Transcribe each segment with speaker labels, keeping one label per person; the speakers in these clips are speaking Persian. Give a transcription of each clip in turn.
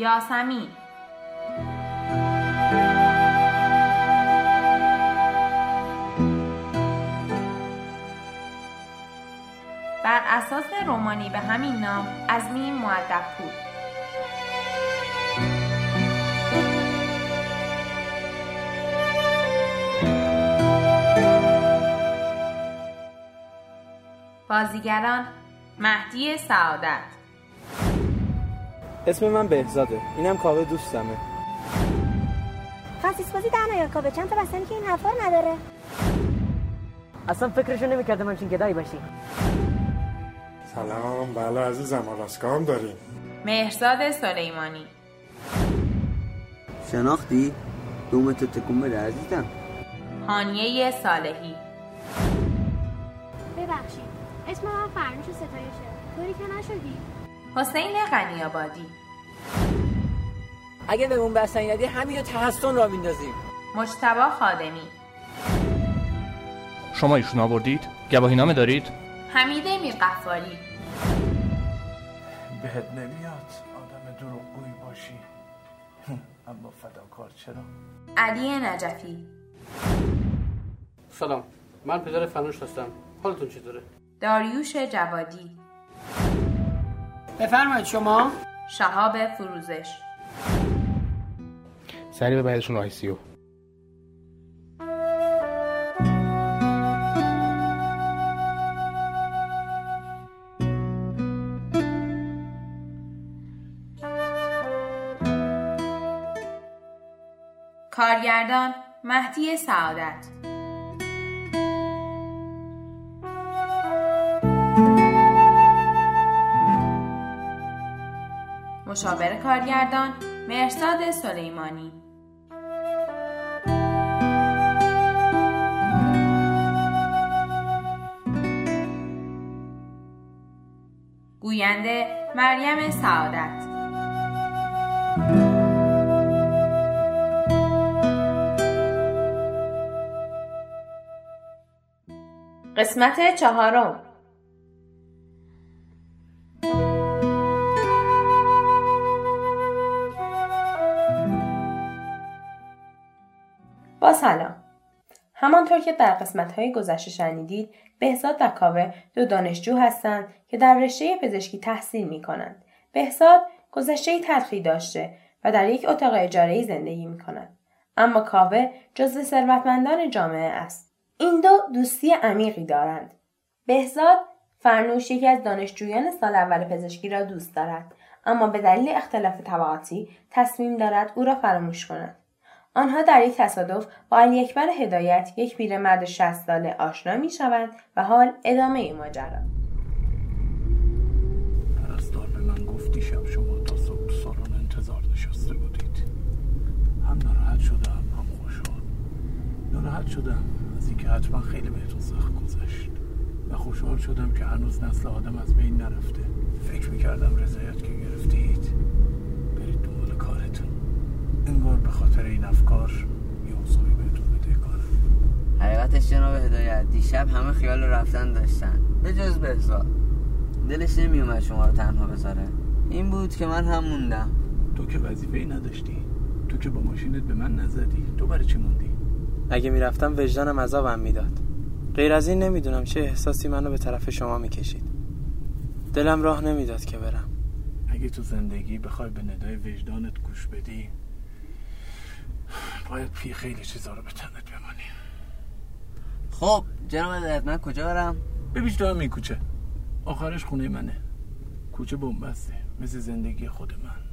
Speaker 1: یاسمین. بر اساس رومانی به همین نام ازمین معدب بود بازیگران مهدی سعادت.
Speaker 2: اسم من بهزاده. اینم کاوه دوستمه.
Speaker 3: خصیص بازی در نیار کاوه. چند تا بستنی که این حرفا رو نداره؟
Speaker 4: اصلا فکرشو نمی‌کردم همچین گدایی باشی.
Speaker 5: سلام. بله عزیزم آلاسکام داریم.
Speaker 1: مهرزاد سلیمانی.
Speaker 6: شناختی؟ دومتو تکون بده عزیزم.
Speaker 1: هانیه صالحی.
Speaker 3: ببخشید. اسم من فرنوش ستایشه. طوری که نشدی.
Speaker 1: حسین غنیابادی
Speaker 4: اگه بهمون بستنی ندی همین رو تحسن را میندازیم.
Speaker 1: مجتبا خادمی.
Speaker 7: شما ایشون آوردید؟ گواهی نامه دارید؟
Speaker 1: حمید میرقفاری
Speaker 8: بهت نمیاد آدم دروغگویی باشی. اما فداکار چرا؟
Speaker 1: علی نجفی.
Speaker 9: سلام. من پدر فنوش هستم. حالتون چطوره؟
Speaker 1: داریوش جوادی.
Speaker 4: بفرمایید شما.
Speaker 1: شهاب فروزش.
Speaker 7: سریع به بعدشون آی سی او
Speaker 1: کارگردان مهدی سعادت. مشاور کارگردان مرساد سلیمانی. گوینده مریم سعادت. قسمت چهارم. سلام همانطور که در قسمت های گذشته شنیدید بهزاد و کاوه دو دانشجو هستند که در رشته پزشکی تحصیل می کنند. بهزاد گذشته تلخی داشته و در یک اتاق اجاره زندگی می کند. اما کاوه جزو ثروتمندان جامعه است. این دو دوستی عمیقی دارند. بهزاد فرنوش یکی از دانشجویان سال اول پزشکی را دوست دارد اما به دلیل اختلاف طبقاتی تصمیم دارد او را فراموش کند. آنها در یک تصادف با علی اکبر هدایت یک پیرمرد 60 ساله آشنا می شوند و حال ادامه ماجرا.
Speaker 8: پرستار من شما تا صبح انتظار نشسته بودید. ناراحت شدم هم خوشحال. ناراحت شدم از اینکه حتما خیلی بهتون سخت گذشت. و خوشحال شدم که هنوز نسل آدم از بین نرفته. فکر می‌کردم رضایت که گرفتید برید دنبال کارتون انگار به خاطر این افکار یه حسابی بهتون بدهکارم
Speaker 6: حقیقتش جناب هدایت دیشب همه خیال رفتن داشتن. به جز بهزاد. دلش نمیومد شما رو تنها بذاره. این بود که من هم موندم.
Speaker 8: تو که وظیفه ای نداشتی. تو که با ماشینت به من نزدی. تو برای چی موندی؟
Speaker 2: اگه می‌رفتم وجدانم عذابم می‌داد. غیر از این نمی‌دونم چه احساسی منو به طرف شما می‌کشید. دلم راه نمی‌داد که برم.
Speaker 8: اگه تو زندگی بخوای به ندای وجدانت گوش بدی باید پی خیلی چیزا رو به تنت بمانی
Speaker 6: خب جناب هدایت من کجا برم؟
Speaker 8: ببیش تو همین کوچه آخرش خونه منه. کوچه بنبسته. مثل زندگی خود من.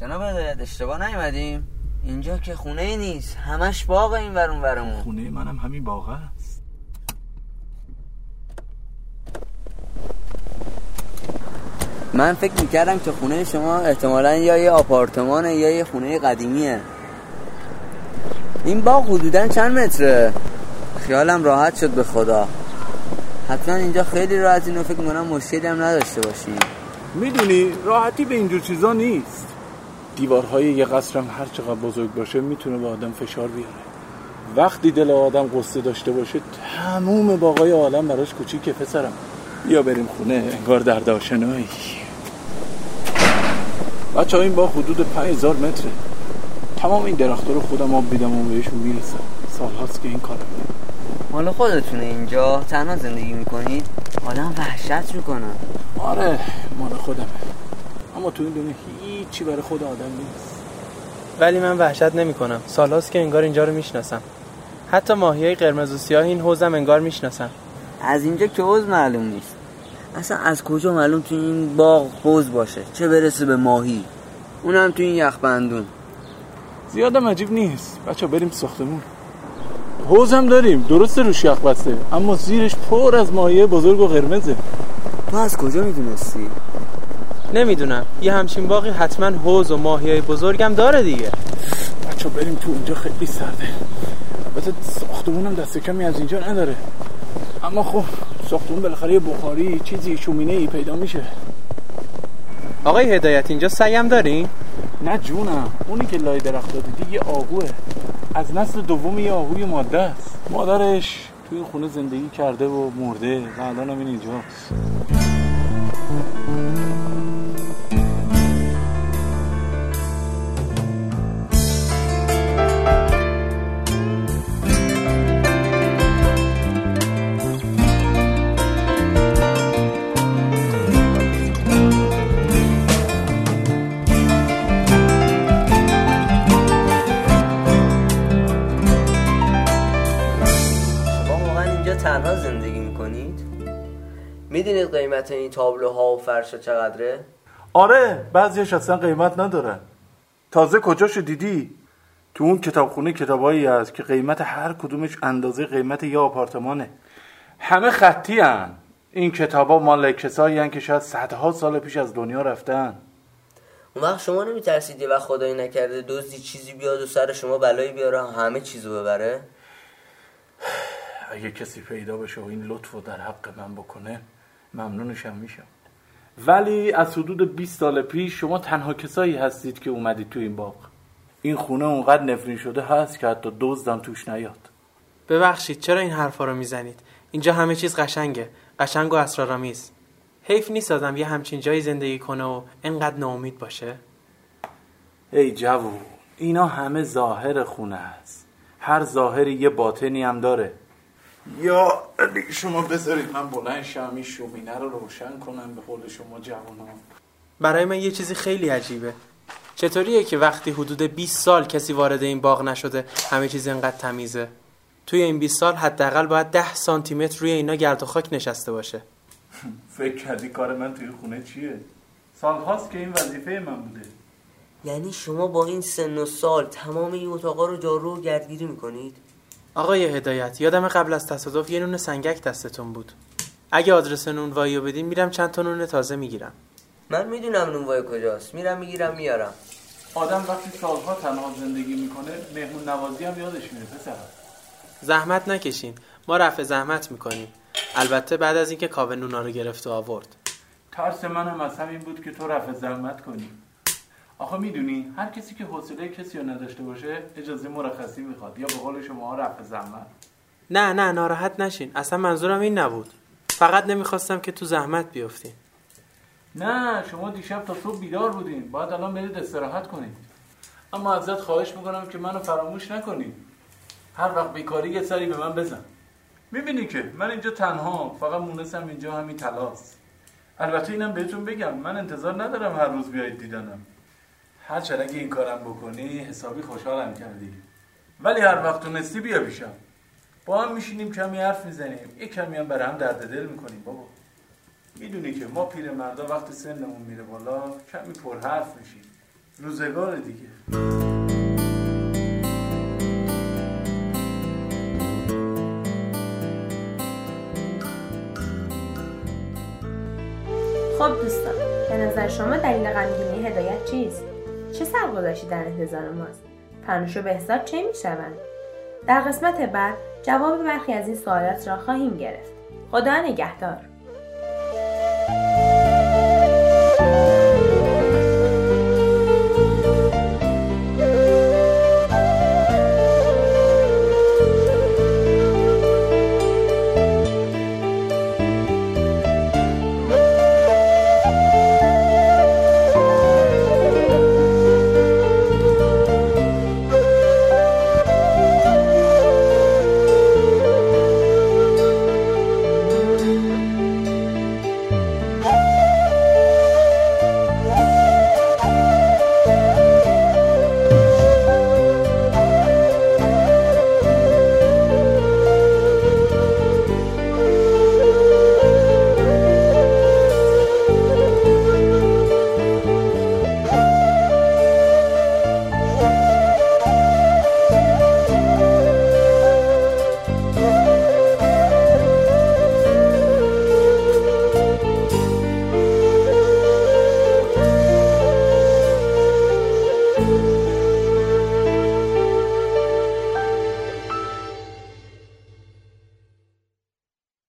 Speaker 6: جناب هدایت اشتباه نیومدیم؟ اینجا که خونه ای نیست همش باغ این ورون ورمون
Speaker 8: خونه منم همین باغ است.
Speaker 6: من فکر می‌کردم که خونه شما احتمالا یا یه آپارتمانه یا یه خونه قدیمیه. این باغ حدودا چند متره؟ خیالم راحت شد به خدا. حتما اینجا خیلی راحت اینو فکر می‌کنم مشکلی هم نداشته باشیم.
Speaker 8: می‌دونی راحتی به اینجور چیزا نیست. دیوارهای یه قصرم هر چقدر بزرگ باشه می‌تونه به آدم فشار بیاره. وقتی دل آدم قصه داشته باشه تموم باقای عالم براش کوچیکه پسرم. بیا بریم خونه انگار در داشنایی بچه ها این با حدود 5000 متره. تمام این درختها رو خودم آب بیدم و بهشون می‌رسم. سال هاست که این کارم
Speaker 6: مال خودتونه اینجا. تنها زندگی می‌کنید آدم وحشت می‌کنه.
Speaker 8: آره مال خودمه. اما تو این دنیا هیچی برای خود آدم نیست.
Speaker 2: ولی من وحشت نمی کنم سالهاست که انگار اینجا رو می‌شناسم. حتی ماهی های قرمز و سیاه این حوزم انگار می‌شناسم.
Speaker 6: از اینجا که حوز معلوم نیست. اصلا از کجا معلوم تو این باغ حوز باشه؟ چه برسه به ماهی؟ اونم تو این یخبندون
Speaker 8: زیادم عجیب نیست. بچه بریم ساختمون. حوز هم داریم. درسته روش یخ بسته. اما زیرش پر از ماهی بزرگ و قرمزه.
Speaker 6: تو از کجا می‌دونستی؟
Speaker 2: نمی‌دونم. یه همچین باقی حتما حوز و ماهی های بزرگم داره دیگه.
Speaker 8: بچه بریم تو اینجا خیلی سرده. البته ساختمون هم دست کمی از اینجا نداره. اما خب ساختمون بالاخره یه بخاری چیزی شومینه ای پیدا میشه.
Speaker 2: آقای هدایت اینجا سیم دارین؟
Speaker 8: نه جونم اونی که لای درخت دیدی یه آهوه. از نسل دوم یه آهوی ماده است. مادرش توی خونه زندگی کرده و مرده و الان هم این اینجاست.
Speaker 10: تنها زندگی می‌کنید؟ می‌دونید قیمت این تابلوها و فرشا چقدره؟
Speaker 8: آره بعضیش اصلا قیمت ندارن تازه کجاشو دیدی تو اون کتابخونه کتابایی هست که قیمت هر کدومش اندازه قیمت یه آپارتمانه همه خطی هن. این کتابا مال کسایی هن که شاید صدها سال پیش از دنیا رفتن
Speaker 10: اون وقت شما نمیترسید یه وقت خدایی نکرده دزدی چیزی بیاد و سر شما بلایی بیاره و همه چیزو ببره؟
Speaker 8: اگه کسی پیدا بشه و این لطف رو در حق من بکنه ممنونشم میشم. ولی از حدود 20 سال پیش شما تنها کسایی هستید که اومدید تو این باغ. این خونه اونقدر نفرین شده هست که حتی دزدم توش نیاد.
Speaker 2: ببخشید چرا این حرفا رو می‌زنید؟ اینجا همه چیز قشنگه. قشنگ و اسرارآمیز. حیف نیست آدم یه همچین جایی زندگی کنه و انقدر ناامید باشه؟
Speaker 8: ای جوون اینا همه ظاهر خونه است هر ظاهری یه باطنی هم داره. یا شما بذارید من بلند شم این شومینه رو روشن کنم به قول شما جوونا
Speaker 2: برای من یه چیزی خیلی عجیبه. چطوریه که وقتی حدود 20 سال کسی وارد این باغ نشده همه چیز انقدر تمیزه؟ توی این 20 سال حداقل باید 10 سانتی متر روی اینا گرد و خاک نشسته باشه.
Speaker 8: فکر کردی کار من توی خونه چیه؟ سال هاست که این وظیفه من بوده.
Speaker 10: یعنی شما با این سن و سال تمام این اتاقا رو جارو و گردگیری می‌کنید؟
Speaker 2: آقای هدایت یادم قبل از تصادف یه نون سنگک دستتون بود. اگه آدرس نونوایی رو بدین میرم چند تا نون تازه می‌گیرم.
Speaker 10: من می‌دونم نونوای کجاست. میرم می‌گیرم میارم.
Speaker 8: آدم وقتی سالها تنها زندگی می‌کنه مهمون نوازی هم یادش میره پسر.
Speaker 2: زحمت نکشین. ما رفع زحمت می‌کنیم. البته بعد از اینکه کاوه نونا رو گرفت و آورد.
Speaker 8: ترس من هم از همین بود که تو رفع زحمت کنی. آخه می‌دونی هر کسی که حوصله کسی رو نداشته باشه اجازه مرخصی می‌خواد. یا به قول شما رفع زحمت.
Speaker 2: نه نه ناراحت نشین. اصلا منظورم این نبود. فقط نمی‌خواستم که تو زحمت بیفتین
Speaker 8: نه شما دیشب تا صبح بیدار بودین. باید الان برید استراحت کنید. اما ازت خواهش می‌کنم که منو فراموش نکنی. هر وقت بیکاری یه سری به من بزن. می‌بینی که من اینجا تنها فقط مونسم اینجا همین تلاست البته اینم بهتون بگم من انتظار ندارم هر روز بیایید دیدنم. هرچند اگه این کارم بکنی حسابی خوشحالم کردی ولی هر وقت تونستی بیا پیشم. با هم میشینیم کمی حرف می‌زنیم. یه کمی هم برای هم درد دل می‌کنیم بابا. می‌دونی که ما پیر مردا وقتی سنمون میره بالا کمی پر حرف میشیم. روزگار دیگه.
Speaker 1: خب دوستان به نظر شما دلیل غمگینی هدایت چیست؟ چه سرگذشتی در انتظار ماست؟ فرنوش و بهزاد چه می‌شوند؟ در قسمت بعد جواب برخی از این سوالات را خواهیم گرفت. خدا نگهدار.